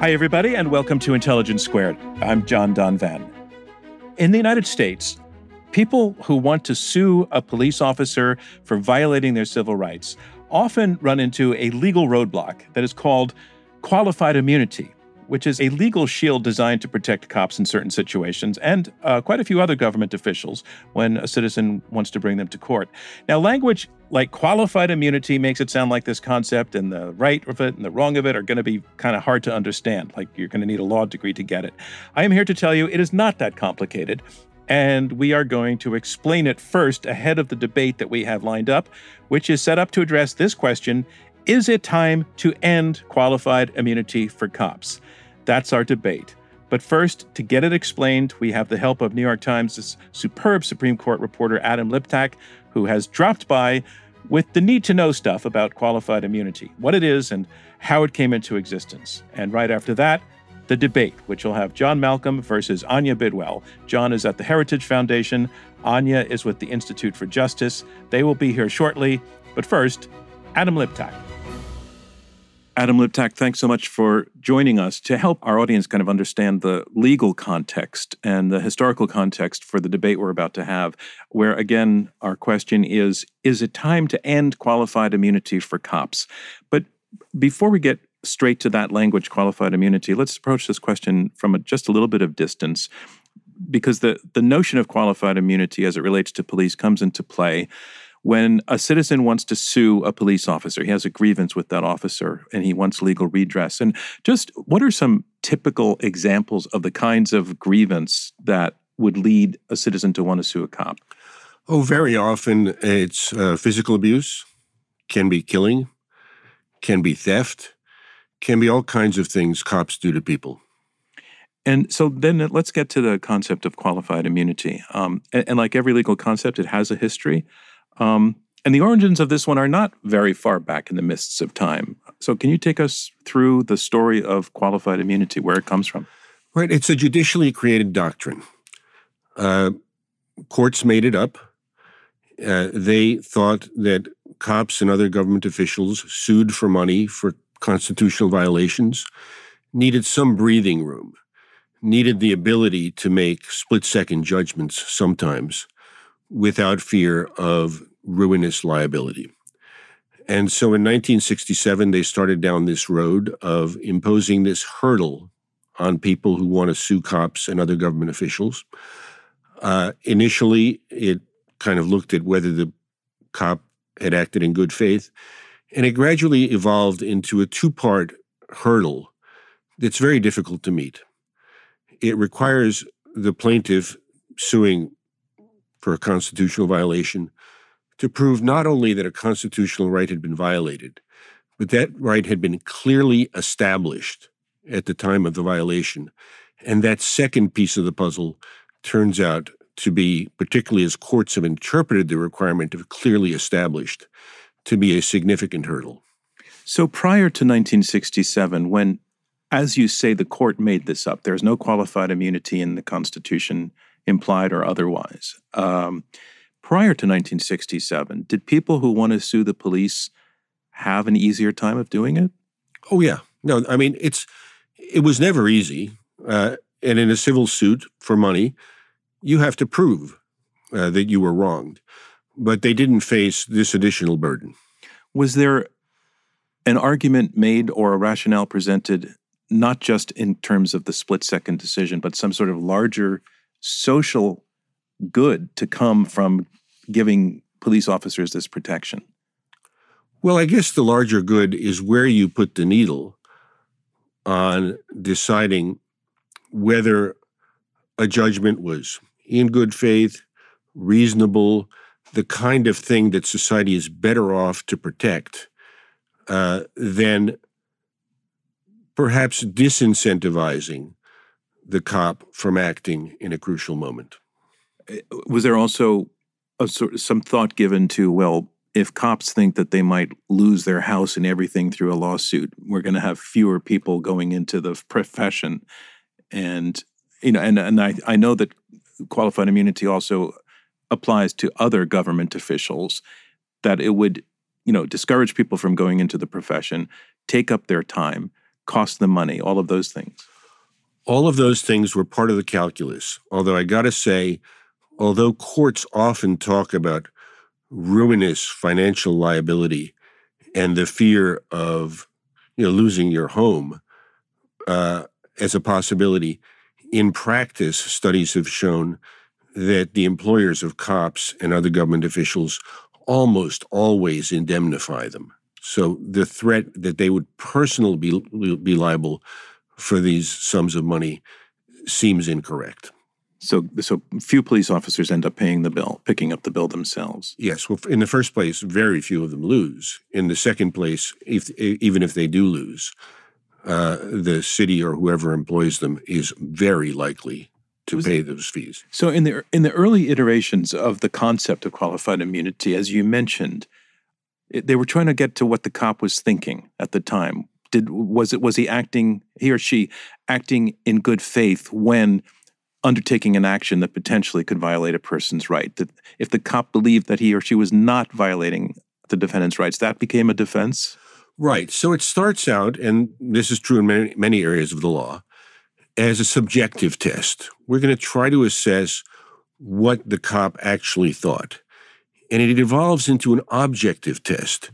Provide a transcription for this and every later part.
Hi, everybody, and welcome to Intelligence Squared. I'm John Donvan. In the United States, people who want to sue a police officer for violating their civil rights often run into a legal roadblock that is called qualified immunity, which is a legal shield designed to protect cops in certain situations and uh, quite a few other government officials when a citizen wants to bring them to court. Now, language like qualified immunity makes it sound like this concept and the right of it and the wrong of it are going to be kind of hard to understand, like you're going to need a law degree to get it. I am here to tell you it is not that complicated. And we are going to explain it first ahead of the debate that we have lined up, which is set up to address this question Is it time to end qualified immunity for cops? That's our debate. But first, to get it explained, we have the help of New York Times' superb Supreme Court reporter Adam Liptak, who has dropped by with the need to know stuff about qualified immunity, what it is, and how it came into existence. And right after that, the debate, which will have John Malcolm versus Anya Bidwell. John is at the Heritage Foundation, Anya is with the Institute for Justice. They will be here shortly. But first, Adam Liptak. Adam Liptak, thanks so much for joining us to help our audience kind of understand the legal context and the historical context for the debate we're about to have. Where, again, our question is Is it time to end qualified immunity for cops? But before we get straight to that language, qualified immunity, let's approach this question from a, just a little bit of distance because the, the notion of qualified immunity as it relates to police comes into play when a citizen wants to sue a police officer, he has a grievance with that officer and he wants legal redress. And just what are some typical examples of the kinds of grievance that would lead a citizen to want to sue a cop? Oh, very often it's uh, physical abuse, can be killing, can be theft, can be all kinds of things cops do to people. And so then let's get to the concept of qualified immunity. Um, and, and, like every legal concept, it has a history. Um, and the origins of this one are not very far back in the mists of time. So, can you take us through the story of qualified immunity, where it comes from? Right. It's a judicially created doctrine. Uh, courts made it up. Uh, they thought that cops and other government officials sued for money for constitutional violations needed some breathing room, needed the ability to make split second judgments sometimes without fear of ruinous liability. And so in 1967, they started down this road of imposing this hurdle on people who want to sue cops and other government officials. Uh, initially, it kind of looked at whether the cop had acted in good faith, and it gradually evolved into a two part hurdle that's very difficult to meet. It requires the plaintiff suing for a constitutional violation to prove not only that a constitutional right had been violated, but that right had been clearly established at the time of the violation. And that second piece of the puzzle turns out to be, particularly as courts have interpreted the requirement of clearly established, to be a significant hurdle. So prior to 1967, when, as you say, the court made this up, there's no qualified immunity in the Constitution, implied or otherwise. Um, prior to 1967, did people who want to sue the police have an easier time of doing it? Oh yeah, no, I mean it's it was never easy, uh, and in a civil suit for money, you have to prove uh, that you were wronged, but they didn't face this additional burden. Was there an argument made or a rationale presented, not just in terms of the split second decision, but some sort of larger social good to come from giving police officers this protection? Well, I guess the larger good is where you put the needle on deciding whether a judgment was in good faith, reasonable, the kind of thing that society is better off to protect uh, than perhaps disincentivizing the cop from acting in a crucial moment. Uh, was there also a, some thought given to, well, if cops think that they might lose their house and everything through a lawsuit, we're going to have fewer people going into the profession. And, you know, and, and I, I know that qualified immunity also applies to other government officials, that it would, you know, discourage people from going into the profession, take up their time, cost them money, all of those things. All of those things were part of the calculus. Although I got to say, although courts often talk about ruinous financial liability and the fear of you know losing your home uh, as a possibility, in practice, studies have shown that the employers of cops and other government officials almost always indemnify them. So the threat that they would personally be, be liable for these sums of money seems incorrect. So, so few police officers end up paying the bill, picking up the bill themselves. Yes. Well, in the first place, very few of them lose. In the second place, if, even if they do lose, uh, the city or whoever employs them is very likely to pay those fees. So, in the in the early iterations of the concept of qualified immunity, as you mentioned, it, they were trying to get to what the cop was thinking at the time. Did was it was he acting he or she acting in good faith when undertaking an action that potentially could violate a person's right? That if the cop believed that he or she was not violating the defendant's rights, that became a defense. Right. So it starts out, and this is true in many, many areas of the law, as a subjective test. We're going to try to assess what the cop actually thought. And it evolves into an objective test.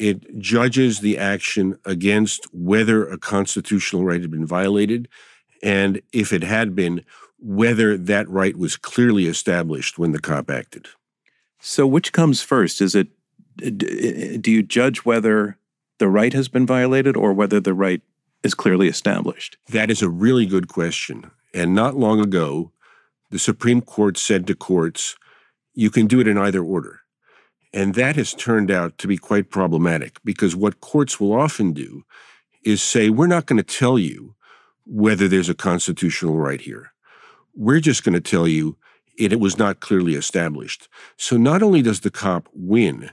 It judges the action against whether a constitutional right had been violated, and if it had been, whether that right was clearly established when the cop acted. So, which comes first? Is it do you judge whether the right has been violated or whether the right is clearly established? That is a really good question. And not long ago, the Supreme Court said to courts, you can do it in either order. And that has turned out to be quite problematic because what courts will often do is say, we're not going to tell you whether there's a constitutional right here. We're just going to tell you it, it was not clearly established. So not only does the cop win,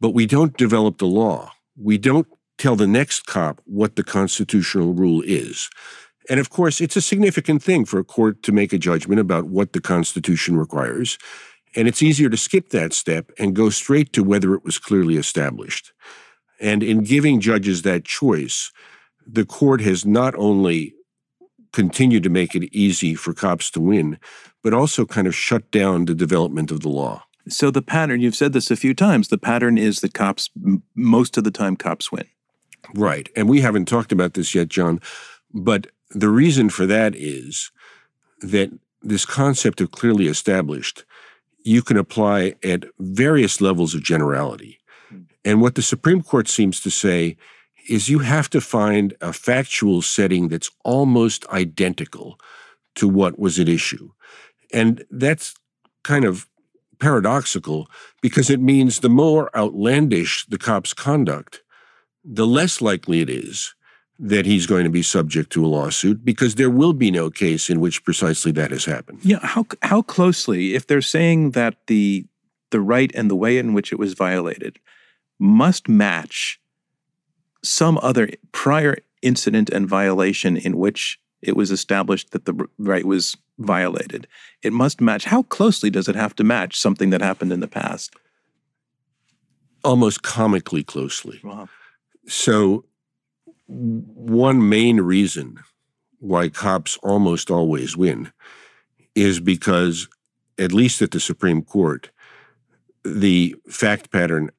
but we don't develop the law. We don't tell the next cop what the constitutional rule is. And of course, it's a significant thing for a court to make a judgment about what the Constitution requires. And it's easier to skip that step and go straight to whether it was clearly established. And in giving judges that choice, the court has not only continued to make it easy for cops to win, but also kind of shut down the development of the law. So the pattern, you've said this a few times, the pattern is that cops, most of the time, cops win. Right. And we haven't talked about this yet, John, but the reason for that is that this concept of clearly established you can apply at various levels of generality. Hmm. And what the Supreme Court seems to say is you have to find a factual setting that's almost identical to what was at issue. And that's kind of paradoxical because it means the more outlandish the cop's conduct, the less likely it is that he's going to be subject to a lawsuit because there will be no case in which precisely that has happened. Yeah, how how closely if they're saying that the the right and the way in which it was violated must match some other prior incident and violation in which it was established that the right was violated. It must match. How closely does it have to match something that happened in the past? Almost comically closely. Wow. So one main reason why cops almost always win is because, at least at the Supreme Court, the fact pattern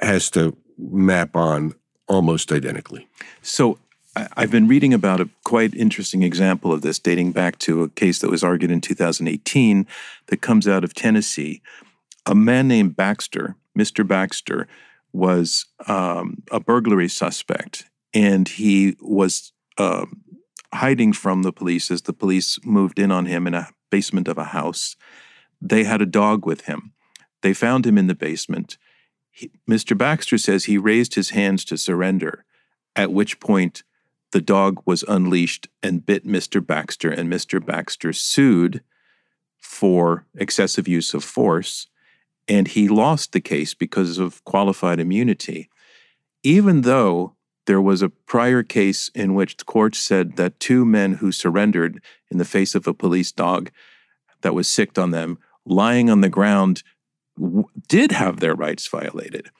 has to map on almost identically. So I've been reading about a quite interesting example of this dating back to a case that was argued in 2018 that comes out of Tennessee. A man named Baxter, Mr. Baxter, was um, a burglary suspect and he was uh, hiding from the police as the police moved in on him in a basement of a house. They had a dog with him. They found him in the basement. He, Mr. Baxter says he raised his hands to surrender, at which point the dog was unleashed and bit Mr. Baxter, and Mr. Baxter sued for excessive use of force, and he lost the case because of qualified immunity. Even though there was a prior case in which the court said that two men who surrendered in the face of a police dog that was sicked on them, lying on the ground, w- did have their rights violated.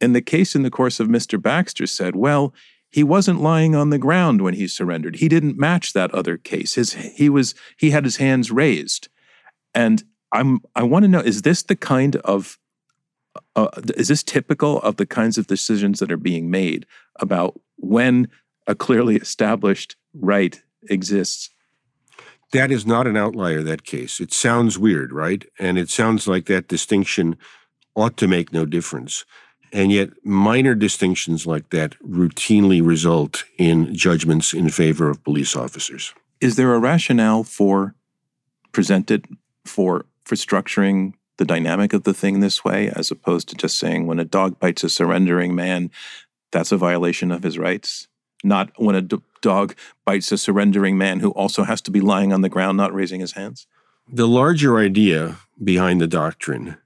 And the case in the course of Mr. Baxter said, well, he wasn't lying on the ground when he surrendered. He didn't match that other case. His he was he had his hands raised. And I'm I want to know is this the kind of uh, is this typical of the kinds of decisions that are being made about when a clearly established right exists? That is not an outlier, that case. It sounds weird, right? And it sounds like that distinction ought to make no difference. And yet, minor distinctions like that routinely result in judgments in favor of police officers. Is there a rationale for presented for for structuring the dynamic of the thing this way, as opposed to just saying when a dog bites a surrendering man, that's a violation of his rights? Not when a d- dog bites a surrendering man who also has to be lying on the ground, not raising his hands? The larger idea behind the doctrine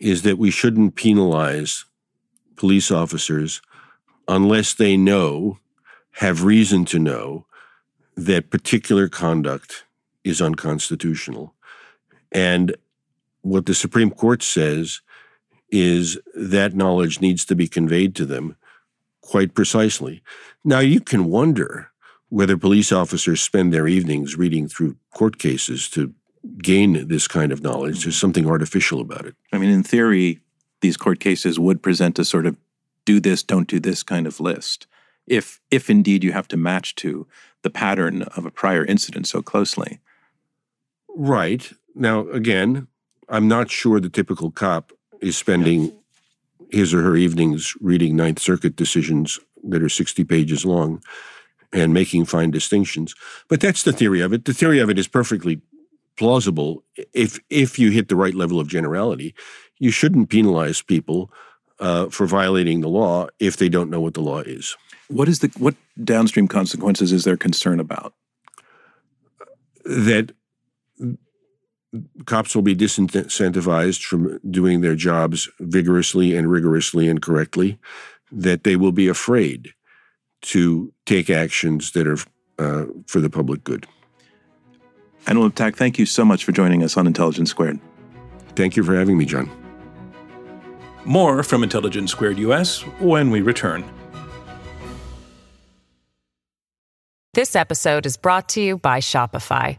is that we shouldn't penalize police officers unless they know, have reason to know, that particular conduct is unconstitutional. And what the Supreme Court says is that knowledge needs to be conveyed to them quite precisely. Now, you can wonder whether police officers spend their evenings reading through court cases to gain this kind of knowledge. There's something artificial about it. I mean, in theory, these court cases would present a sort of do this, don't do this kind of list. If if indeed you have to match to the pattern of a prior incident so closely. Right. Now, again, I'm not sure the typical cop is spending his or her evenings reading Ninth Circuit decisions that are 60 pages long and making fine distinctions. But that's the theory of it. The theory of it is perfectly plausible if if you hit the right level of generality. You shouldn't penalize people uh, for violating the law if they don't know what the law is. What is the what downstream consequences is there concern about? That cops will be disincentivized from doing their jobs vigorously and rigorously and correctly. That they will be afraid to take actions that are uh, for the public good. Adam Liptak, thank you so much for joining us on Intelligence Squared. Thank you for having me, John. More from Intelligence Squared US when we return. This episode is brought to you by Shopify.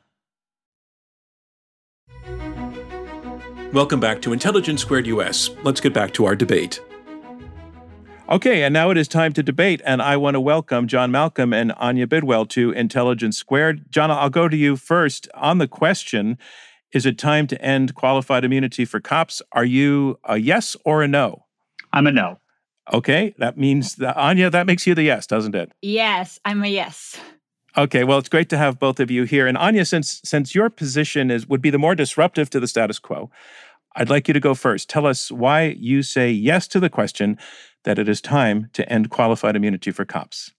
Welcome back to Intelligence Squared US. Let's get back to our debate. Okay, and now it is time to debate, and I want to welcome John Malcolm and Anya Bidwell to Intelligence Squared. John, I'll go to you first on the question Is it time to end qualified immunity for cops? Are you a yes or a no? I'm a no. Okay, that means that, Anya, that makes you the yes, doesn't it? Yes, I'm a yes. Okay, well, it's great to have both of you here. And Anya, since since your position is would be the more disruptive to the status quo, I'd like you to go first. Tell us why you say yes to the question that it is time to end qualified immunity for cops.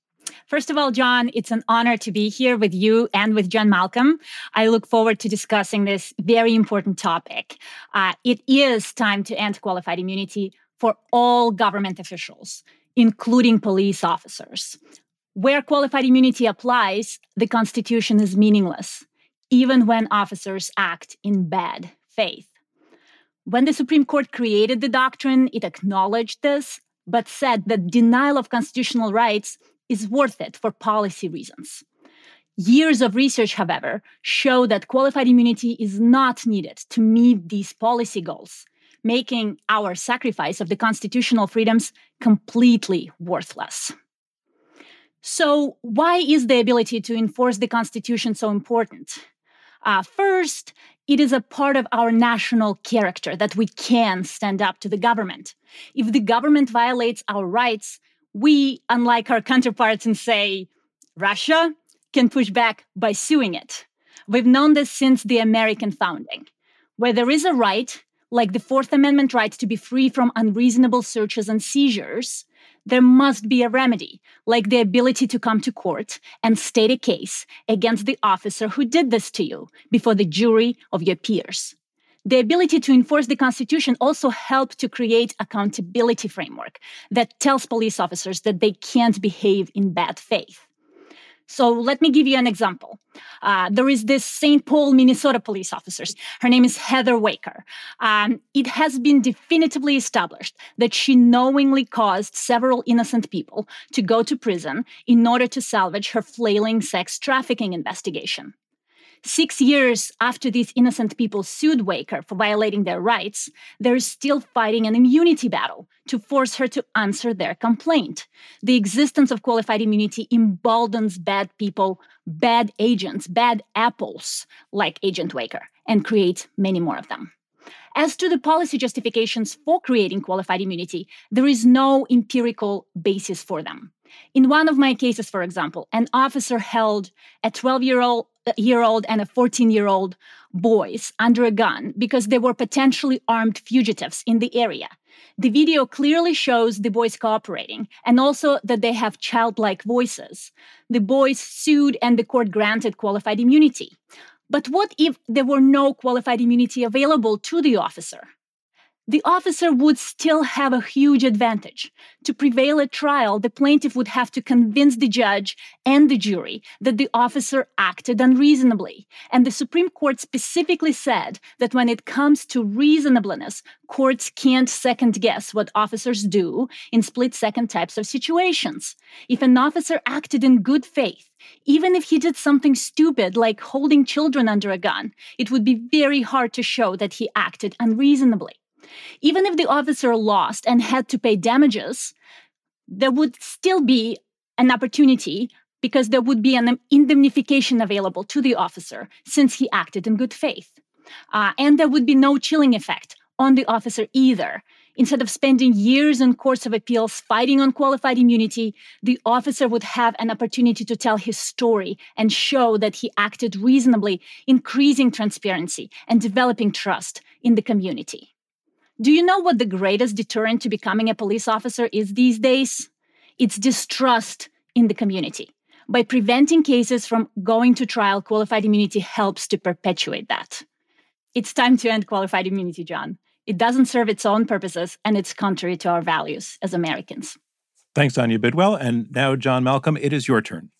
First of all, John, it's an honor to be here with you and with John Malcolm. I look forward to discussing this very important topic. Uh, it is time to end qualified immunity for all government officials, including police officers. Where qualified immunity applies, the Constitution is meaningless, even when officers act in bad faith. When the Supreme Court created the doctrine, it acknowledged this, but said that denial of constitutional rights is worth it for policy reasons. Years of research, however, show that qualified immunity is not needed to meet these policy goals, making our sacrifice of the constitutional freedoms completely worthless. So, why is the ability to enforce the Constitution so important? Uh, first, it is a part of our national character that we can stand up to the government. If the government violates our rights, we, unlike our counterparts in, say, Russia, can push back by suing it. We've known this since the American founding. Where there is a right, like the Fourth Amendment right to be free from unreasonable searches and seizures, there must be a remedy, like the ability to come to court and state a case against the officer who did this to you before the jury of your peers. The ability to enforce the Constitution also helped to create accountability framework that tells police officers that they can't behave in bad faith. So let me give you an example. Uh, there is this St. Paul, Minnesota police officer. Her name is Heather Weyker. Um, it has been definitively established that she knowingly caused several innocent people to go to prison in order to salvage her flailing sex trafficking investigation. Six years after these innocent people sued Weyker for violating their rights, they're still fighting an immunity battle to force her to answer their complaint. The existence of qualified immunity emboldens bad people, bad agents, bad apples like Agent Weyker, and creates many more of them. As to the policy justifications for creating qualified immunity, there is no empirical basis for them. In one of my cases, for example, an officer held a 12 year old year old and a 14 year old boys under a gun because they were potentially armed fugitives in the area. The video clearly shows the boys cooperating and also that they have childlike voices. The boys sued and the court granted qualified immunity. But what if there were no qualified immunity available to the officer? The officer would still have a huge advantage. To prevail at trial, the plaintiff would have to convince the judge and the jury that the officer acted unreasonably. And the Supreme Court specifically said that when it comes to reasonableness, courts can't second guess what officers do in split second types of situations. If an officer acted in good faith, even if he did something stupid like holding children under a gun, it would be very hard to show that he acted unreasonably. Even if the officer lost and had to pay damages, there would still be an opportunity because there would be an indemnification available to the officer since he acted in good faith. Uh, and there would be no chilling effect on the officer either. Instead of spending years in courts of appeals fighting on qualified immunity, the officer would have an opportunity to tell his story and show that he acted reasonably, increasing transparency and developing trust in the community. Do you know what the greatest deterrent to becoming a police officer is these days? It's distrust in the community. By preventing cases from going to trial, qualified immunity helps to perpetuate that. It's time to end qualified immunity, John. It doesn't serve its own purposes, and it's contrary to our values as Americans. Thanks, Anya Bidwell. And now, John Malcolm, it is your turn.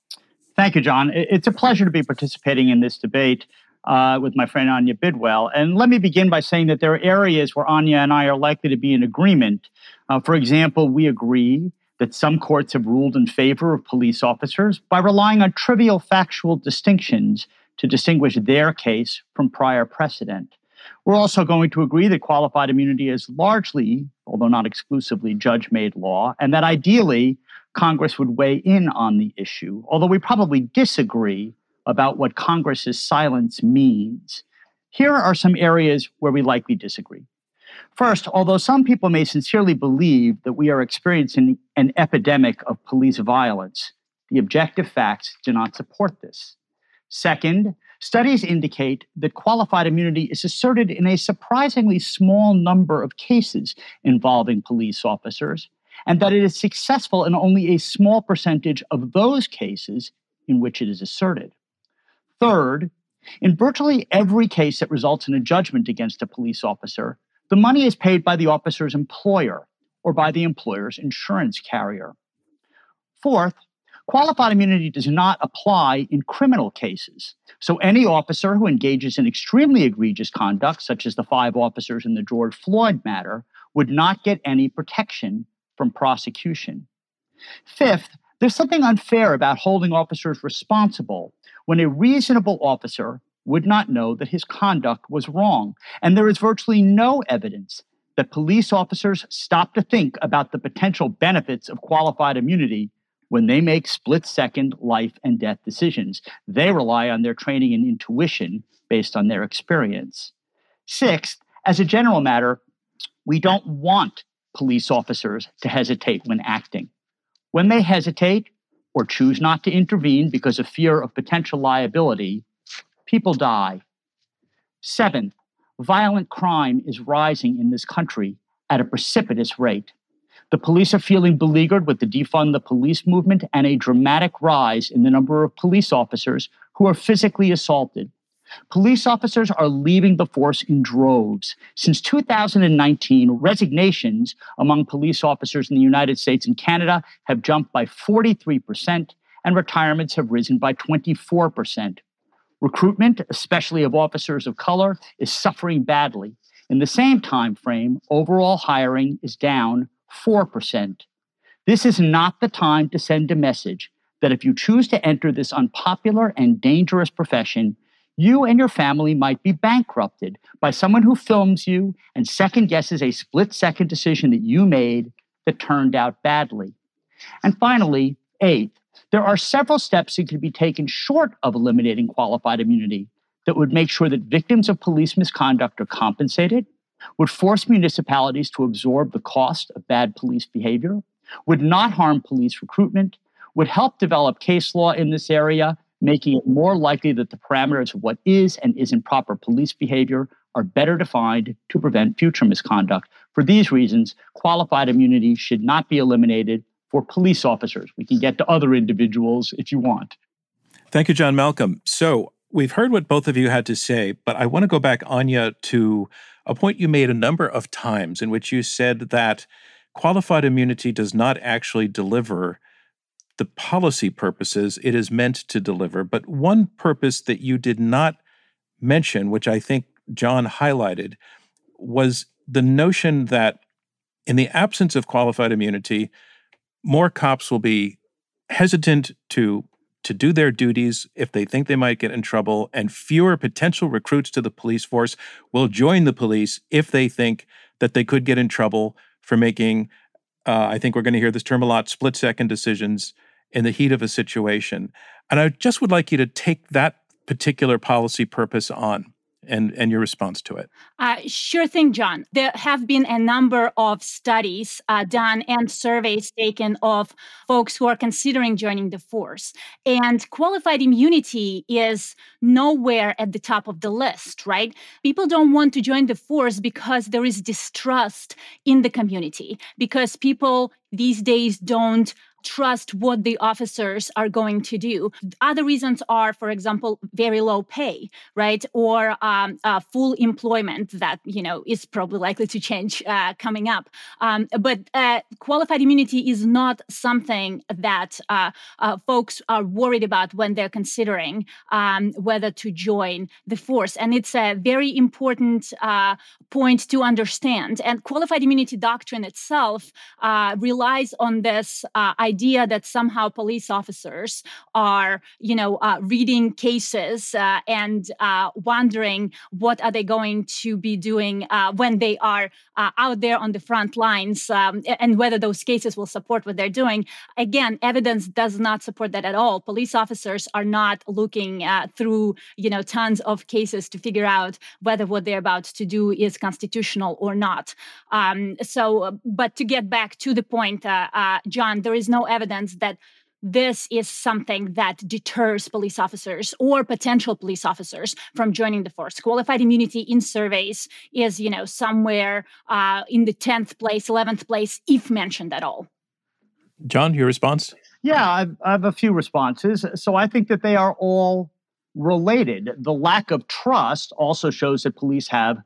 Thank you, John. It's a pleasure to be participating in this debate uh, with my friend Anya Bidwell. And let me begin by saying that there are areas where Anya and I are likely to be in agreement. Uh, for example, we agree that some courts have ruled in favor of police officers by relying on trivial factual distinctions to distinguish their case from prior precedent. We're also going to agree that qualified immunity is largely, although not exclusively, judge made law, and that ideally Congress would weigh in on the issue, although we probably disagree about what Congress's silence means. Here are some areas where we likely disagree. First, although some people may sincerely believe that we are experiencing an epidemic of police violence, the objective facts do not support this. Second, studies indicate that qualified immunity is asserted in a surprisingly small number of cases involving police officers, and that it is successful in only a small percentage of those cases in which it is asserted. Third, in virtually every case that results in a judgment against a police officer, the money is paid by the officer's employer or by the employer's insurance carrier. Fourth, qualified immunity does not apply in criminal cases. So, any officer who engages in extremely egregious conduct, such as the five officers in the George Floyd matter, would not get any protection from prosecution. Fifth, there's something unfair about holding officers responsible when a reasonable officer would not know that his conduct was wrong. And there is virtually no evidence that police officers stop to think about the potential benefits of qualified immunity when they make split second life and death decisions. They rely on their training and intuition based on their experience. Sixth, as a general matter, we don't want police officers to hesitate when acting. When they hesitate or choose not to intervene because of fear of potential liability, people die. Seventh, violent crime is rising in this country at a precipitous rate. The police are feeling beleaguered with the defund the police movement and a dramatic rise in the number of police officers who are physically assaulted. Police officers are leaving the force in droves. Since 2019, resignations among police officers in the United States and Canada have jumped by 43%, and retirements have risen by 24%. Recruitment, especially of officers of color, is suffering badly. In the same time frame, overall hiring is down 4%. This is not the time to send a message that if you choose to enter this unpopular and dangerous profession, you and your family might be bankrupted by someone who films you and second guesses a split second decision that you made that turned out badly. And finally, eighth, there are several steps that could be taken short of eliminating qualified immunity that would make sure that victims of police misconduct are compensated, would force municipalities to absorb the cost of bad police behavior, would not harm police recruitment, would help develop case law in this area making it more likely that the parameters of what is and isn't proper police behavior are better defined to prevent future misconduct. For these reasons, qualified immunity should not be eliminated for police officers. We can get to other individuals if you want. Thank you, John Malcolm. So, we've heard what both of you had to say, but I want to go back, Anya, to a point you made a number of times in which you said that qualified immunity does not actually deliver the policy purposes it is meant to deliver. But one purpose that you did not mention, which I think John highlighted, was the notion that in the absence of qualified immunity, more cops will be hesitant to to do their duties if they think they might get in trouble, and fewer potential recruits to the police force will join the police if they think that they could get in trouble for making uh, I think we're going to hear this term a lot split second decisions in the heat of a situation. And I just would like you to take that particular policy purpose on and, and your response to it. Uh, sure thing, John. There have been a number of studies uh, done and surveys taken of folks who are considering joining the force. And qualified immunity is nowhere at the top of the list, right? People don't want to join the force because there is distrust in the community, because people these days don't trust what the officers are going to do. Other reasons are, for example, very low pay, right, or um, uh, full employment that you know is probably likely to change uh, coming up. Um, but uh, qualified immunity is not something that uh, uh, folks are worried about when they're considering um, whether to join the force, and it's a very important uh, point to understand. And qualified immunity doctrine itself relies on this idea idea that somehow police officers are, you know, uh, reading cases uh, and uh, wondering what are they going to be doing uh, when they are uh, out there on the front lines um, and whether those cases will support what they're doing. Again, evidence does not support that at all. Police officers are not looking through, you know, tons of cases to figure out whether what they're about to do is constitutional or not. Um, so, but to get back to the point, John, there is no evidence that this is something that deters police officers or potential police officers from joining the force. Qualified immunity in surveys is, you know, somewhere uh, in the 10th place, 11th place, if mentioned at all. John, your response? Yeah, I've, I have a few responses. So I think that they are all related. The lack of trust also shows that police have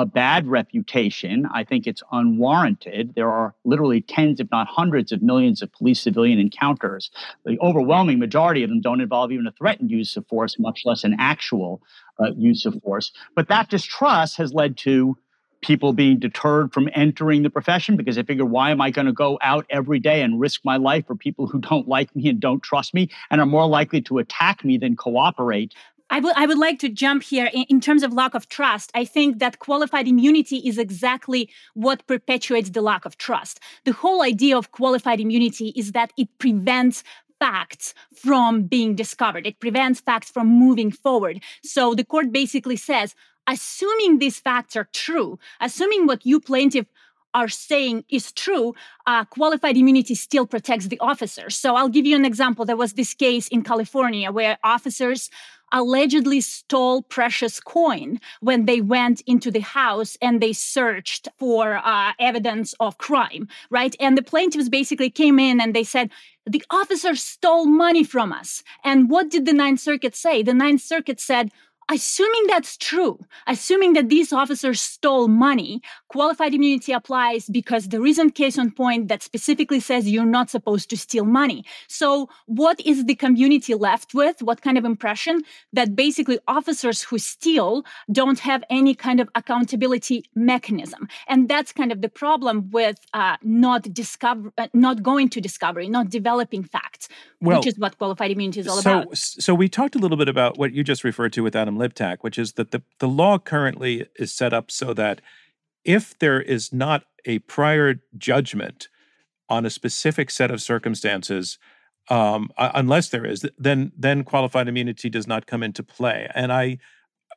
a bad reputation. I think it's unwarranted. There are literally tens, if not hundreds, of millions of police civilian encounters. The overwhelming majority of them don't involve even a threatened use of force, much less an actual uh, use of force. But that distrust has led to people being deterred from entering the profession because they figure, why am I going to go out every day and risk my life for people who don't like me and don't trust me and are more likely to attack me than cooperate? I would I would like to jump here in, in, terms of lack of trust. I think that qualified immunity is exactly what perpetuates the lack of trust. The whole idea of qualified immunity is that it prevents facts from being discovered. It prevents facts from moving forward. So the court basically says, assuming these facts are true, assuming what you plaintiff are saying is true, uh, qualified immunity still protects the officers. So I'll give you an example. There was this case in California where officers allegedly stole precious coin when they went into the house and they searched for uh, evidence of crime, right? And the plaintiffs basically came in and they said, the officer stole money from us. And what did the Ninth Circuit say? The Ninth Circuit said, Assuming that's true, assuming that these officers stole money, qualified immunity applies because there isn't case on point that specifically says you're not supposed to steal money. So, what is the community left with? What kind of impression that basically officers who steal don't have any kind of accountability mechanism? And that's kind of the problem with uh, not discover, uh, not going to discovery, not developing facts, well, which is what qualified immunity is all so, about. So, we talked a little bit about what you just referred to with Adam Liptak, which is that the, the law currently is set up so that if there is not a prior judgment on a specific set of circumstances, um, unless there is, then then qualified immunity does not come into play. And I,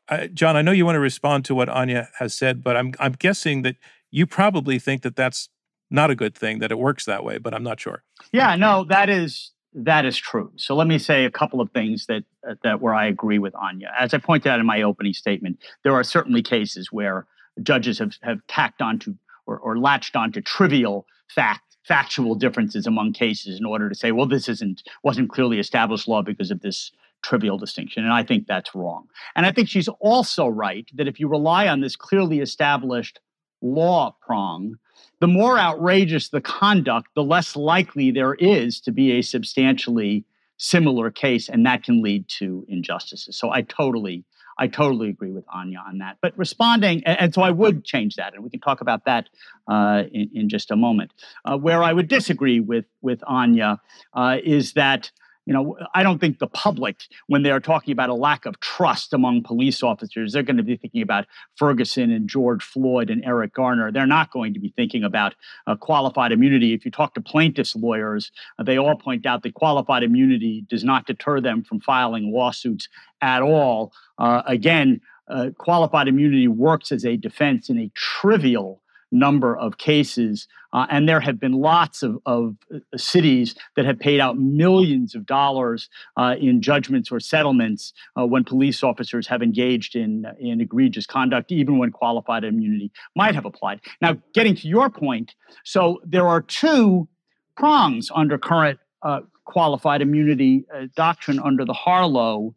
I, John, I know you want to respond to what Anya has said, but I'm I'm guessing that you probably think that that's not a good thing that it works that way, but I'm not sure. Yeah, no, that is that is true. So let me say a couple of things that uh, that where I agree with Anya. As I pointed out in my opening statement, there are certainly cases where judges have have tacked onto or, or latched onto trivial fact factual differences among cases in order to say, well, this isn't wasn't clearly established law because of this trivial distinction. And I think that's wrong. And I think she's also right that if you rely on this clearly established law prong, the more outrageous the conduct, the less likely there is to be a substantially similar case, and that can lead to injustices. So I totally, I totally agree with Anya on that. But responding, and, so I would change that, and we can talk about that uh, in, in, just a moment. Uh, where I would disagree with with Anya uh, is that you know, I don't think the public, when they're talking about a lack of trust among police officers, they're going to be thinking about Ferguson and George Floyd and Eric Garner. They're not going to be thinking about uh, qualified immunity. If you talk to plaintiffs' lawyers, uh, they all point out that qualified immunity does not deter them from filing lawsuits at all. Uh, again, uh, qualified immunity works as a defense in a trivial number of cases. Uh, and there have been lots of, of uh, cities that have paid out millions of dollars uh, in judgments or settlements uh, when police officers have engaged in, in egregious conduct, even when qualified immunity might have applied. Now, getting to your point, so there are two prongs under current uh, qualified immunity doctrine under the Harlow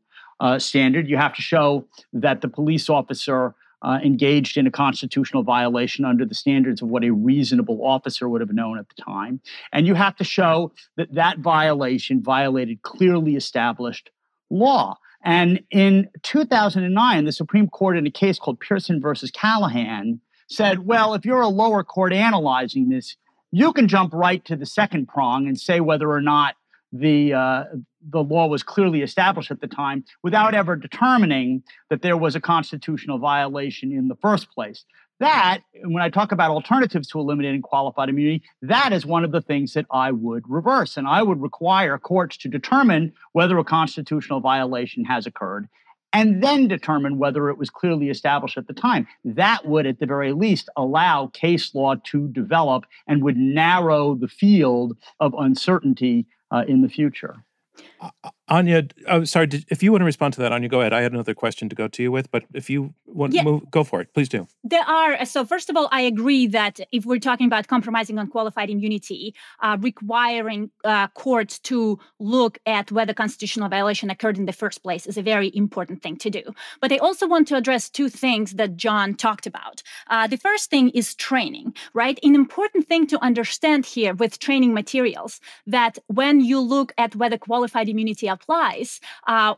standard. You have to show that the police officer uh, engaged in a constitutional violation under the standards of what a reasonable officer would have known at the time. And you have to show that that violation violated clearly established law. And in 2009, the Supreme Court, in a case called Pearson versus Callahan, said, well, if you're a lower court analyzing this, you can jump right to the second prong and say whether or not the uh, the law was clearly established at the time without ever determining that there was a constitutional violation in the first place. That, when I talk about alternatives to eliminating qualified immunity, that is one of the things that I would reverse. And I would require courts to determine whether a constitutional violation has occurred and then determine whether it was clearly established at the time. That would, at the very least, allow case law to develop and would narrow the field of uncertainty uh, in the future. Uh, Anya, oh, sorry. Did, if you want to respond to that, Anya, go ahead. I had another question to go to you with, but if you want yeah. to move, go for it. Please do. There are. So, first of all, I agree that if we're talking about compromising on qualified immunity, uh, requiring uh, courts to look at whether constitutional violation occurred in the first place is a very important thing to do. But I also want to address two things that John talked about. Uh, the first thing is training, right? An important thing to understand here with training materials that when you look at whether qualified immunity applies, uh,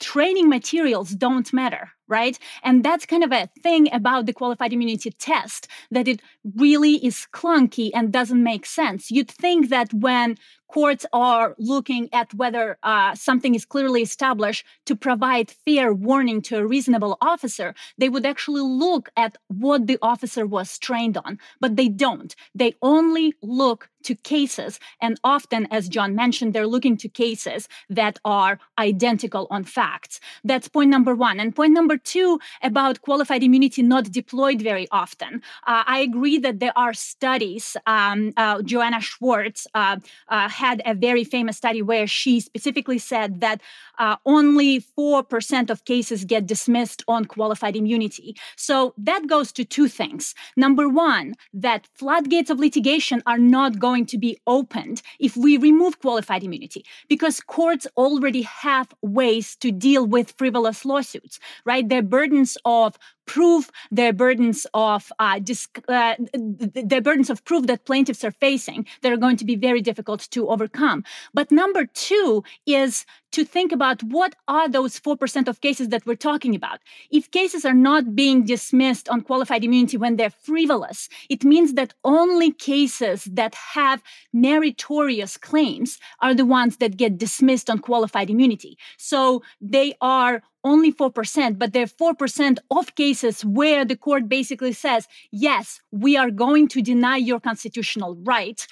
training materials don't matter, right? And that's kind of a thing about the qualified immunity test that it really is clunky and doesn't make sense. You'd think that when courts are looking at whether uh, something is clearly established to provide fair warning to a reasonable officer, they would actually look at what the officer was trained on, but they don't. They only look to cases. And often, as John mentioned, they're looking to cases that are identical on facts. That's point number one. And point number two about qualified immunity not deployed very often. Uh, I agree that there are studies. Um, uh, Joanna Schwartz uh, uh had a very famous study where she specifically said that uh, only 4% of cases get dismissed on qualified immunity. So that goes to two things. Number one, that floodgates of litigation are not going to be opened if we remove qualified immunity because courts already have ways to deal with frivolous lawsuits, right? Their burdens of proof their burdens of uh, disc, uh, the burdens of proof that plaintiffs are facing that are going to be very difficult to overcome. But number two is to think about what are those 4% of cases that we're talking about. If cases are not being dismissed on qualified immunity when they're frivolous, it means that only cases that have meritorious claims are the ones that get dismissed on qualified immunity. So they are only 4%, but they're 4% of cases where the court basically says, yes, we are going to deny your constitutional right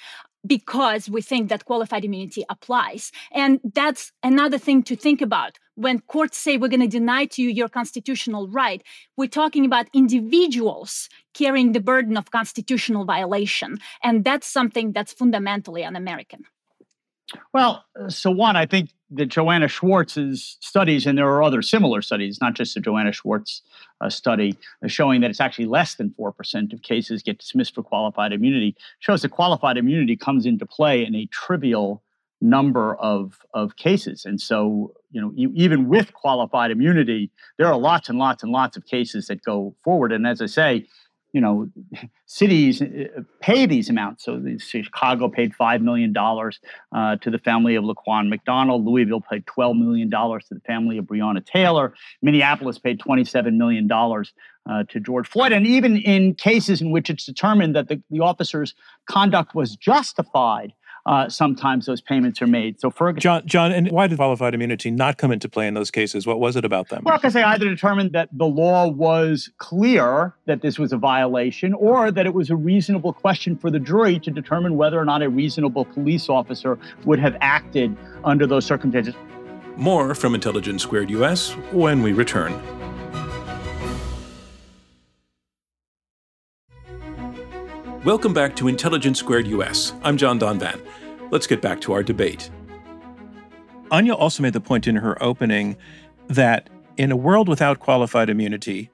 because we think that qualified immunity applies. And that's another thing to think about. When courts say we're going to deny to you your constitutional right, we're talking about individuals carrying the burden of constitutional violation. And that's something that's fundamentally un American. Well, so one, I think that Joanna Schwartz's studies, and there are other similar studies, not just the Joanna Schwartz uh, study, uh, showing that it's actually less than 4% of cases get dismissed for qualified immunity, shows that qualified immunity comes into play in a trivial number of, of cases. And so, you know, you, even with qualified immunity, there are lots and lots and lots of cases that go forward. And as I say, you know, cities uh, pay these amounts. So Chicago paid $5 million uh, to the family of Laquan McDonald. Louisville paid $12 million to the family of Breonna Taylor. Minneapolis paid $27 million uh, to George Floyd. And even in cases in which it's determined that the, the officer's conduct was justified, uh, sometimes those payments are made. So, for John, John, and why did qualified immunity not come into play in those cases? What was it about them? Well, because they either determined that the law was clear that this was a violation, or that it was a reasonable question for the jury to determine whether or not a reasonable police officer would have acted under those circumstances. More from Intelligence Squared US when we return. Welcome back to Intelligence Squared US. I'm John Donvan. Let's get back to our debate. Anya also made the point in her opening that in a world without qualified immunity,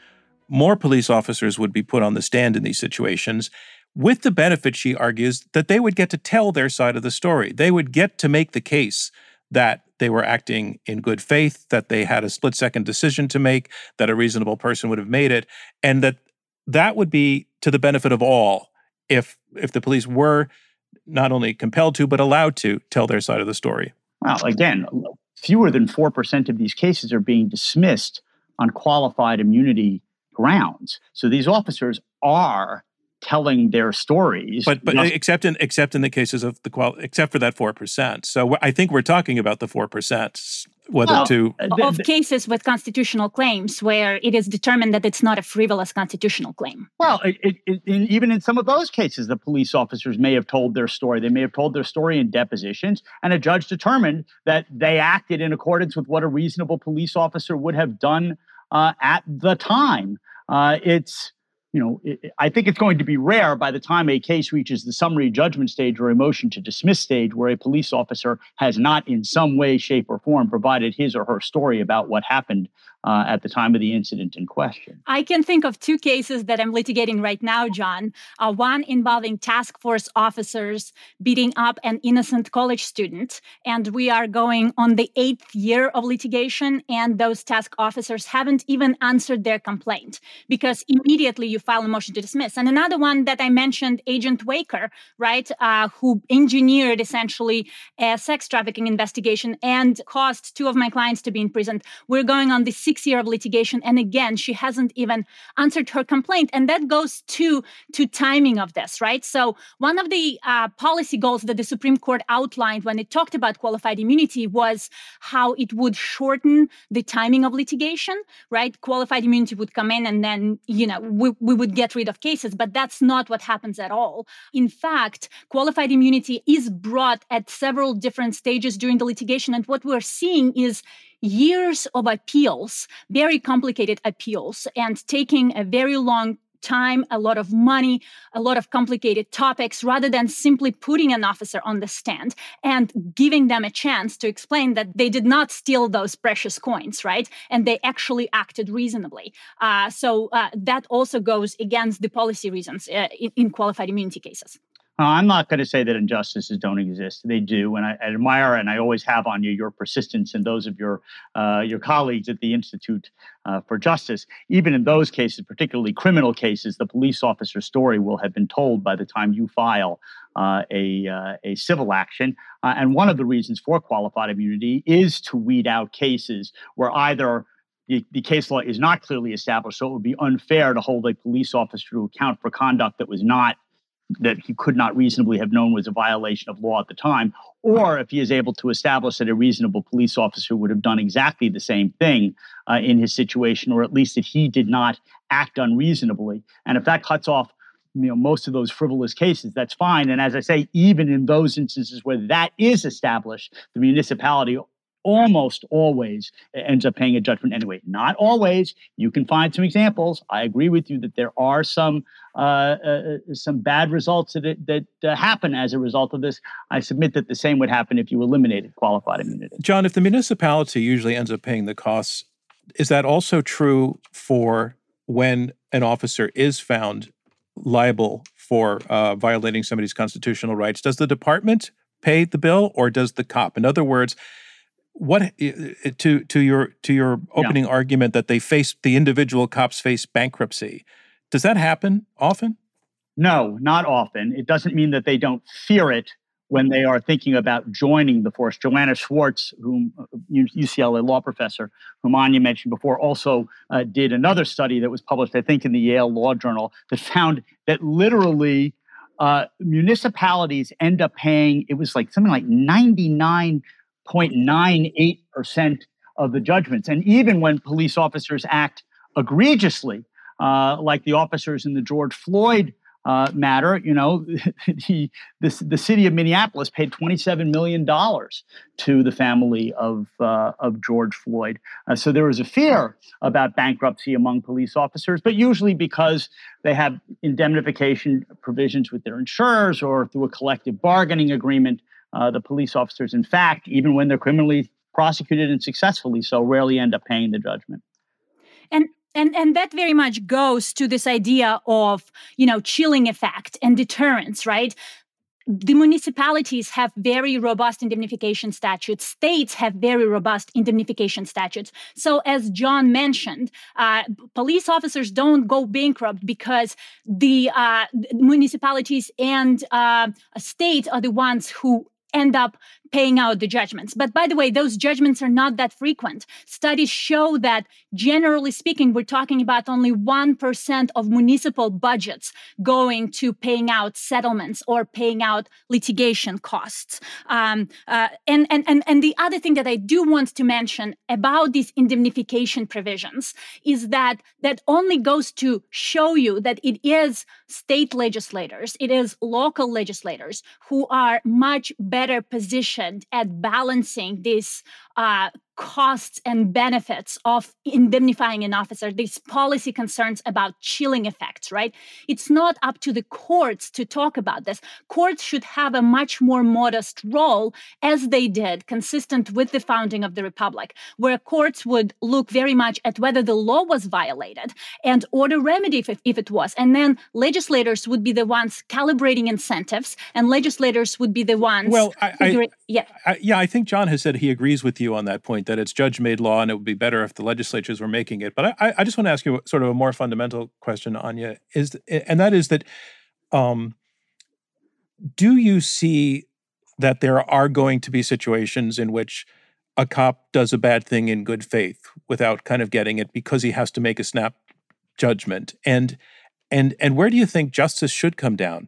more police officers would be put on the stand in these situations, with the benefit, she argues, that they would get to tell their side of the story. They would get to make the case that they were acting in good faith, that they had a split second decision to make, that a reasonable person would have made it, and that that would be to the benefit of all if if the police were not only compelled to but allowed to tell their side of the story. Well, again, fewer than 4% of these cases are being dismissed on qualified immunity grounds. So these officers are telling their stories. But but except in except in the cases of the qual except for that 4%. So I think we're talking about the 4% whether well, to of cases with constitutional claims where it is determined that it's not a frivolous constitutional claim. Well, it, it, it, in, even in some of those cases, the police officers may have told their story. They may have told their story in depositions, and a judge determined that they acted in accordance with what a reasonable police officer would have done uh, at the time. Uh, it's you know, it, I think it's going to be rare by the time a case reaches the summary judgment stage or a motion to dismiss stage where a police officer has not in some way, shape, or form provided his or her story about what happened uh, at the time of the incident in question. I can think of two cases that I'm litigating right now, John. Uh, one involving task force officers beating up an innocent college student. And we are going on the eighth year of litigation, and those task officers haven't even answered their complaint because immediately you you file a motion to dismiss. And another one that I mentioned, Agent Weyker, right, uh, who engineered essentially a sex trafficking investigation and caused two of my clients to be imprisoned. We're going on the six year of litigation, and again, she hasn't even answered her complaint, and that goes to to timing of this, right? So one of the uh, policy goals that the Supreme Court outlined when it talked about qualified immunity was how it would shorten the timing of litigation, right? Qualified immunity would come in and then, you know, we, we would get rid of cases, but that's not what happens at all. In fact, qualified immunity is brought at several different stages during the litigation. And what we're seeing is years of appeals, very complicated appeals, and taking a very long time, a lot of money, a lot of complicated topics, rather than simply putting an officer on the stand and giving them a chance to explain that they did not steal those precious coins, right? And they actually acted reasonably. Uh, so uh, that also goes against the policy reasons uh, in, in qualified immunity cases. I'm not going to say that injustices don't exist. They do, and I, I, admire and I always have on you your persistence and those of your uh, your colleagues at the Institute uh, for Justice. Even in those cases, particularly criminal cases, the police officer's story will have been told by the time you file uh, a uh, a civil action. Uh, and one of the reasons for qualified immunity is to weed out cases where either the, the, case law is not clearly established, so it would be unfair to hold a police officer to account for conduct that was not that he could not reasonably have known was a violation of law at the time, or if he is able to establish that a reasonable police officer would have done exactly the same thing uh, in his situation, or at least that he did not act unreasonably. And if that cuts off you know most of those frivolous cases that's fine and as i say even in those instances where that is established the municipality almost always ends up paying a judgment anyway. Not always. You can find some examples. I agree with you that there are some uh, uh, some bad results that that uh, happen as a result of this. I submit that the same would happen if you eliminated qualified immunity. John, if the municipality usually ends up paying the costs, is that also true for when an officer is found liable for uh, violating somebody's constitutional rights? Does the department pay the bill, or does the cop? In other words what to to your to your opening yeah. argument that they face the individual cops face bankruptcy. Does that happen often? No not often. It doesn't mean that they don't fear it when they are thinking about joining the force. Joanna schwartz whom ucla law professor whom anya mentioned before also uh, did another study that was published i think in the yale law journal that found that literally uh, municipalities end up paying it was like something like 99 0.98% of the judgments. And even when police officers act egregiously, uh, like the officers in the George Floyd uh, matter, you know, the, the, the, city of Minneapolis paid $27 million to the family of, uh, of George Floyd. Uh, so there was a fear about bankruptcy among police officers, but usually because they have indemnification provisions with their insurers or through a collective bargaining agreement uh, the police officers, in fact, even when they're criminally prosecuted and successfully so, rarely end up paying the judgment. And and and that very much goes to this idea of you know chilling effect and deterrence right the municipalities have very robust indemnification statutes. States have very robust indemnification statutes. So, as John mentioned, uh, police officers don't go bankrupt because the uh, municipalities and uh, states are the ones who end up paying out the judgments. But by the way, those judgments are not that frequent. Studies show that generally speaking, we're talking about only 1% of municipal budgets going to paying out settlements or paying out litigation costs. Um, uh, and, and, and, and the other thing that I do want to mention about these indemnification provisions is that that only goes to show you that it is state legislators, it is local legislators who are much better positioned at balancing this uh, costs and benefits of indemnifying an officer, these policy concerns about chilling effects, right? It's not up to the courts to talk about this. Courts should have a much more modest role, as they did, consistent with the founding of the Republic, where courts would look very much at whether the law was violated and order remedy if, if it was. And then legislators would be the ones calibrating incentives, and legislators would be the ones. Well, I, I, yeah. I, yeah, I think John has said he agrees with you you on that point that it's judge made law and it would be better if the legislatures were making it. But I, I just want to ask you sort of a more fundamental question, Anya, is and that is that um, do you see that there are going to be situations in which a cop does a bad thing in good faith without kind of getting it because he has to make a snap judgment and and and where do you think justice should come down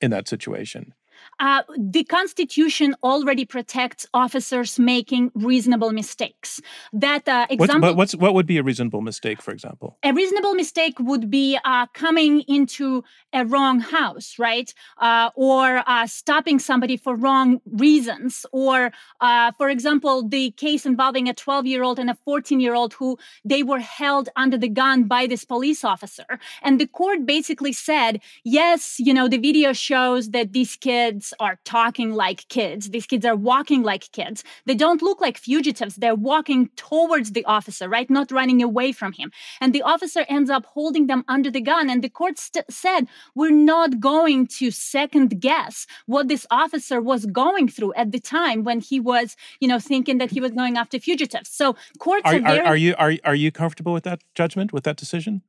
in that situation uh, the Constitution already protects officers making reasonable mistakes. That uh, example. What's, what would be a reasonable mistake, for example? A reasonable mistake would be uh, coming into a wrong house, right? Uh, or uh, stopping somebody for wrong reasons. Or, uh, for example, the case involving a 12 year old and a 14 year old who they were held under the gun by this police officer. And the court basically said, yes, you know, the video shows that these kids are talking like kids. These kids are walking like kids. They don't look like fugitives. They're walking towards the officer, right? Not running away from him. And the officer ends up holding them under the gun. And the court st- said, we're not going to second guess what this officer was going through at the time when he was, you know, thinking that he was going after fugitives. So courts are, are, very- are, are you are, are you comfortable with that judgment, with that decision?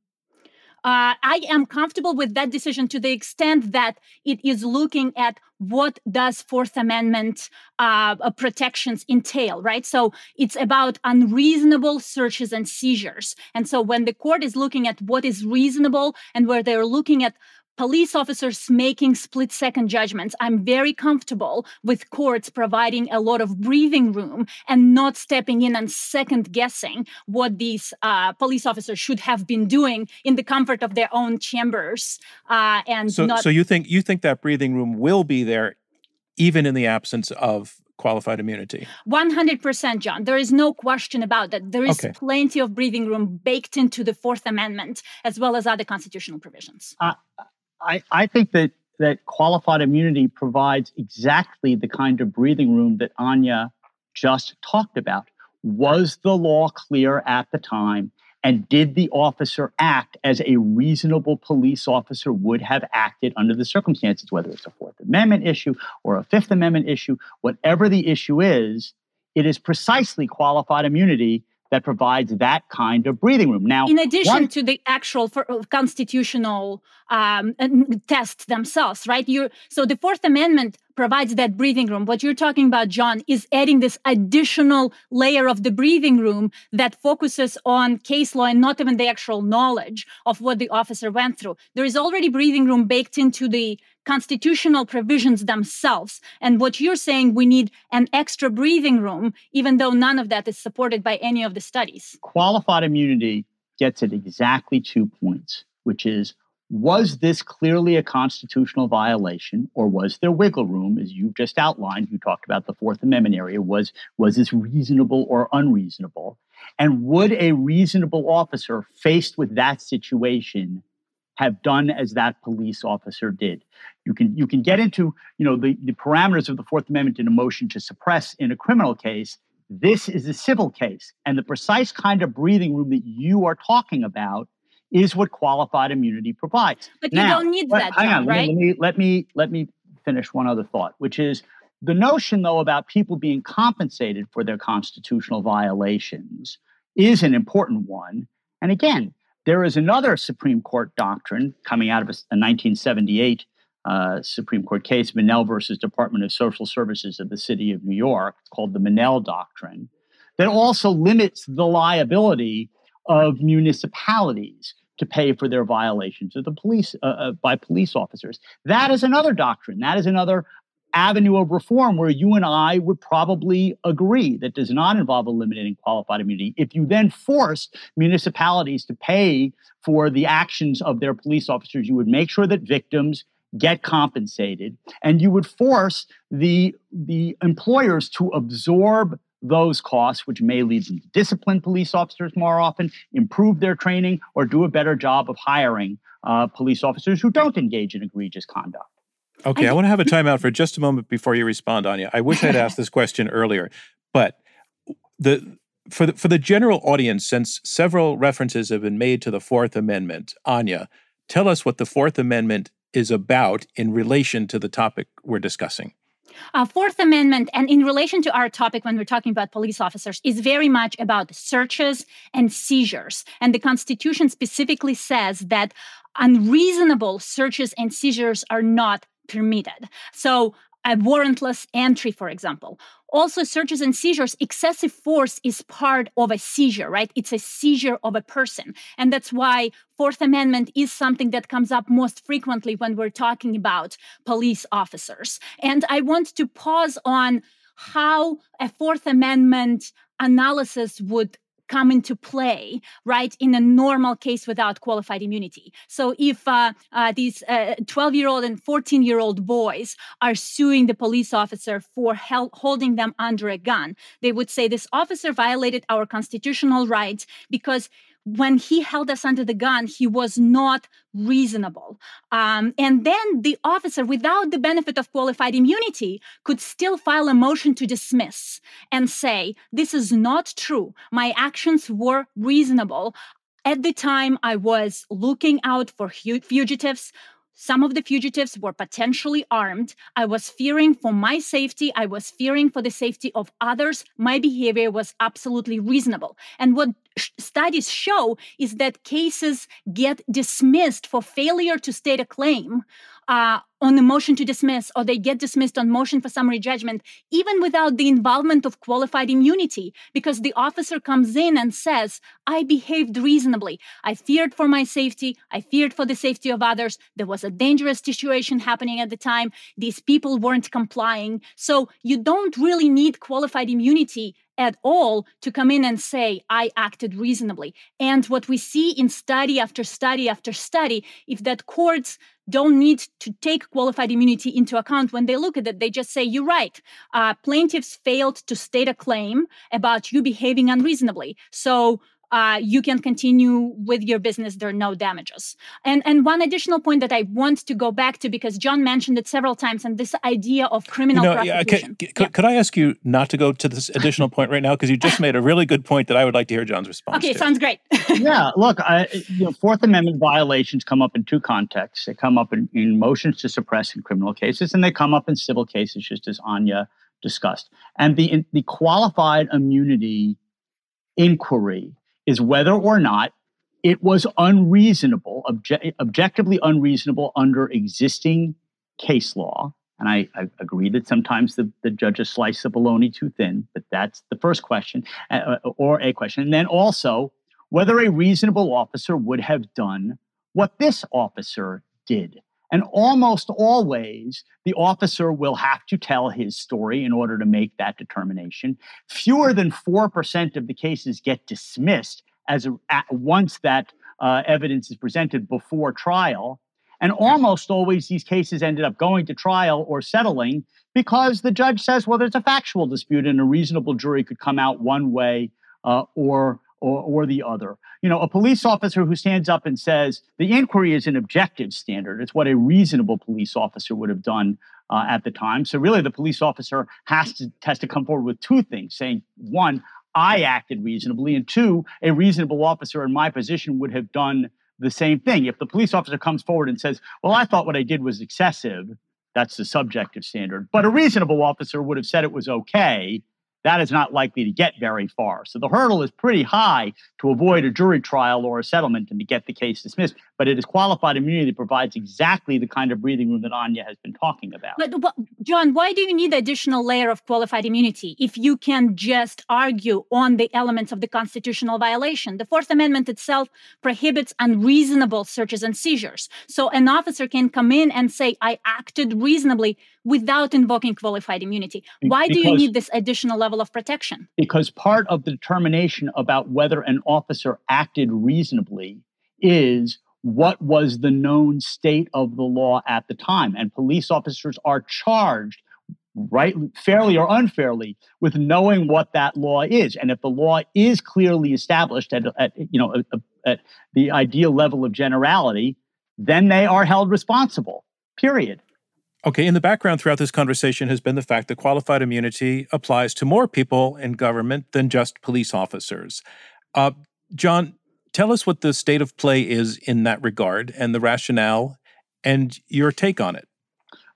Uh, I am comfortable with that decision to the extent that it is looking at what does Fourth Amendment uh, protections entail, right? So it's about unreasonable searches and seizures. And so when the court is looking at what is reasonable and where they're looking at police officers making split second judgments. I'm very comfortable with courts providing a lot of breathing room and not stepping in and second guessing what these uh, police officers should have been doing in the comfort of their own chambers. Uh, and so, not- so you think you think that breathing room will be there, even in the absence of qualified immunity. 100%, John. There is no question about that. There is Okay. plenty of breathing room baked into the Fourth Amendment as well as other constitutional provisions. I, I think that that qualified immunity provides exactly the kind of breathing room that Anya just talked about. Was the law clear at the time? And did the officer act as a reasonable police officer would have acted under the circumstances, whether it's a Fourth Amendment issue or a Fifth Amendment issue, whatever the issue is, it is precisely qualified immunity that provides that kind of breathing room. Now, in addition one- to the actual for, uh, constitutional um, tests themselves, right? You so the Fourth Amendment provides that breathing room. What you're talking about, John, is adding this additional layer of the breathing room that focuses on case law and not even the actual knowledge of what the officer went through. There is already breathing room baked into the constitutional provisions themselves. And what you're saying, we need an extra breathing room, even though none of that is supported by any of the studies. qualified immunity gets at exactly two points, which is was this clearly a constitutional violation or was there wiggle room as you've just outlined you talked about the fourth amendment area was was this reasonable or unreasonable and would a reasonable officer faced with that situation have done as that police officer did you can you can get into you know the, the parameters of the fourth amendment in a motion to suppress in a criminal case this is a civil case and the precise kind of breathing room that you are talking about is what qualified immunity provides But you Now, don't need that, hang on, right? Let me, let me let me finish one other thought, which is the notion, though, about people being compensated for their constitutional violations is an important one. And again, there is another Supreme Court doctrine coming out of a, a 1978 uh, Supreme Court case, Monell versus Department of Social Services of the City of New York. Called the Monell Doctrine, that also limits the liability of municipalities to pay for their violations of the police uh, uh, by police officers. That is another doctrine. That is another avenue of reform where you and I would probably agree that does not involve eliminating qualified immunity. If you then force municipalities to pay for the actions of their police officers, you would make sure that victims get compensated and you would force the the employers to absorb those costs, which may lead them to discipline police officers more often, improve their training, or do a better job of hiring uh, police officers who don't engage in egregious conduct. Okay, I want to have a timeout for just a moment before you respond, Anya. I wish I'd asked this question earlier, but the for the for the general audience, since several references have been made to the Fourth Amendment, Anya, tell us what the Fourth Amendment is about in relation to the topic we're discussing. Uh, Fourth Amendment, and in relation to our topic when we're talking about police officers, is very much about searches and seizures. And the Constitution specifically says that unreasonable searches and seizures are not permitted. So, a warrantless entry, for example. Also, searches and seizures, excessive force is part of a seizure, right? It's a seizure of a person. And that's why Fourth Amendment is something that comes up most frequently when we're talking about police officers. And I want to pause on how a Fourth Amendment analysis would come into play, right, in a normal case without qualified immunity. So if uh, uh, these 12 uh, year old and 14 year old boys are suing the police officer for hel- holding them under a gun, they would say this officer violated our constitutional rights because when he held us under the gun, he was not reasonable. Um, and then the officer, without the benefit of qualified immunity, could still file a motion to dismiss and say, This is not true. My actions were reasonable. At the time, I was looking out for fugitives some of the fugitives were potentially armed. I was fearing for my safety. I was fearing for the safety of others. My behavior was absolutely reasonable. And what studies show is that cases get dismissed for failure to state a claim uh, on a motion to dismiss or they get dismissed on motion for summary judgment, even without the involvement of qualified immunity, because the officer comes in and says, I behaved reasonably. I feared for my safety. I feared for the safety of others. There was a dangerous situation happening at the time. These people weren't complying. So you don't really need qualified immunity at all to come in and say, I acted reasonably. And what we see in study after study after study, if that courts don't need to take qualified immunity into account when they look at it, they just say, You're right. Uh, plaintiffs failed to state a claim about you behaving unreasonably. So uh, you can continue with your business. There are no damages. And and one additional point that I want to go back to because John mentioned it several times, and this idea of criminal you know, prosecution. Yeah, could, yeah. could I ask you not to go to this additional point right now because you just made a really good point that I would like to hear John's response. Okay, to. sounds great. yeah, look, I, you know, Fourth Amendment violations come up in two contexts. They come up in, in motions to suppress in criminal cases, and they come up in civil cases, just as Anya discussed. And the the qualified immunity inquiry is whether or not it was unreasonable, obje- objectively unreasonable under existing case law. And I, I, agree that sometimes the, the judges slice the bologna too thin, but that's the first question uh, uh, or a question. And then also whether a reasonable officer would have done what this officer did. And almost always, the officer will have to tell his story in order to make that determination. Fewer than 4% of the cases get dismissed as a, once that uh, evidence is presented before trial. And almost always these cases ended up going to trial or settling because the judge says, well, there's a factual dispute and a reasonable jury could come out one way uh, or or, or the other. You know, a police officer who stands up and says the inquiry is an objective standard. It's what a reasonable police officer would have done uh, at the time. So really, the police officer has to has to come forward with two things: saying, one, I acted reasonably, and two, a reasonable officer in my position would have done the same thing. If the police officer comes forward and says, "Well, I thought what I did was excessive," that's the subjective standard. But a reasonable officer would have said it was okay that is not likely to get very far. So the hurdle is pretty high to avoid a jury trial or a settlement and to get the case dismissed. But it is qualified immunity that provides exactly the kind of breathing room that Anya has been talking about. But, but John, why do you need the additional layer of qualified immunity if you can just argue on the elements of the constitutional violation? The Fourth Amendment itself prohibits unreasonable searches and seizures. So an officer can come in and say, I acted reasonably without invoking qualified immunity. Why because, do you need this additional level of protection? Because part of the determination about whether an officer acted reasonably is what was the known state of the law at the time. And police officers are charged right fairly or unfairly with knowing what that law is and if the law is clearly established at, at you know at, at the ideal level of generality then they are held responsible period Okay, in the background throughout this conversation has been the fact that qualified immunity applies to more people in government than just police officers. Uh, John, tell us what the state of play is in that regard and the rationale and your take on it.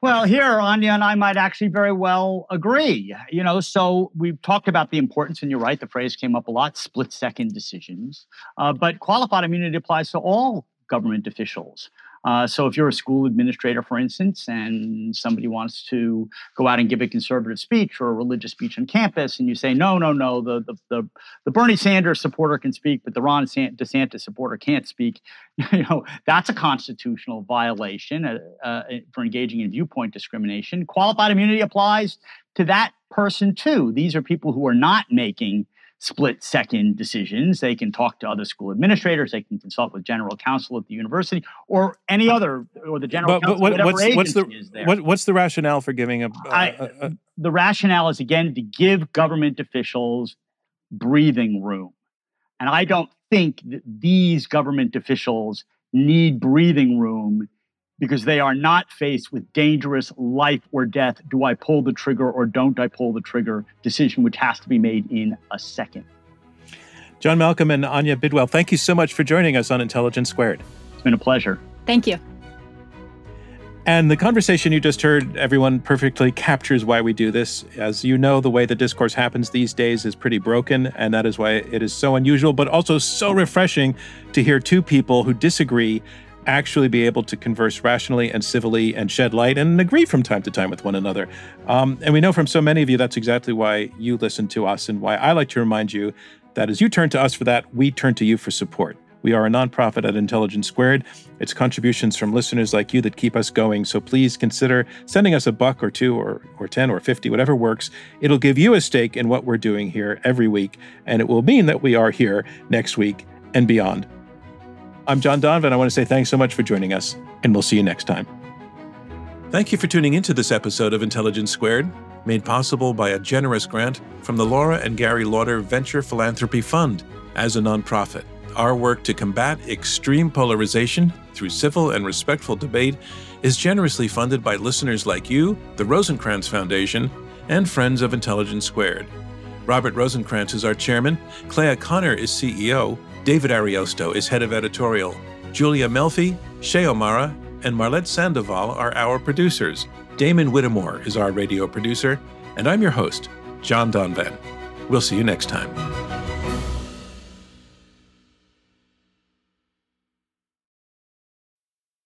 Well, here, Anya and I might actually very well agree. You know, so we've talked about the importance, and you're right, the phrase came up a lot split second decisions. Uh, but qualified immunity applies to all government officials. Uh, so if you're a school administrator, for instance, and somebody wants to go out and give a conservative speech or a religious speech on campus, and you say, no, no, no, the the the, the Bernie Sanders supporter can speak, but the Ron DeSantis supporter can't speak, you know, that's a constitutional violation uh, uh, for engaging in viewpoint discrimination. Qualified immunity applies to that person too. These are people who are not making split second decisions. They can talk to other school administrators. They can consult with general counsel at the university or any other, or the general but, counsel, but what, what's, what's the, what, what's the rationale for giving a, a, a, The rationale is, again, to give government officials breathing room. And I don't think that these government officials need breathing room because they are not faced with dangerous life or death. Do I pull the trigger or don't I pull the trigger decision, which has to be made in a second. John Malcolm and Anya Bidwell, thank you so much for joining us on Intelligence Squared. It's been a pleasure. Thank you. And the conversation you just heard, everyone perfectly captures why we do this. As you know, the way the discourse happens these days is pretty broken, and that is why it is so unusual, but also so refreshing to hear two people who disagree actually be able to converse rationally and civilly and shed light and agree from time to time with one another. Um, and we know from so many of you that's exactly why you listen to us and why I like to remind you that as you turn to us for that, we turn to you for support. We are a nonprofit at Intelligence Squared. It's contributions from listeners like you that keep us going. So please consider sending us a buck or two or, or 10 or 50, whatever works. It'll give you a stake in what we're doing here every week, and it will mean that we are here next week and beyond. I'm John Donvan. I want to say thanks so much for joining us, and we'll see you next time. Thank you for tuning into this episode of Intelligence Squared, made possible by a generous grant from the Laura and Gary Lauder Venture Philanthropy Fund. As a nonprofit, our work to combat extreme polarization through civil and respectful debate is generously funded by listeners like you, the Rosenkranz Foundation, and friends of Intelligence Squared. Robert Rosenkranz is our chairman, Clea Conner is CEO, David Ariosto is head of editorial. Julia Melfi, Shay O'Mara, and Marlette Sandoval are our producers. Damon Whittemore is our radio producer, and I'm your host, John Donvan. We'll see you next time.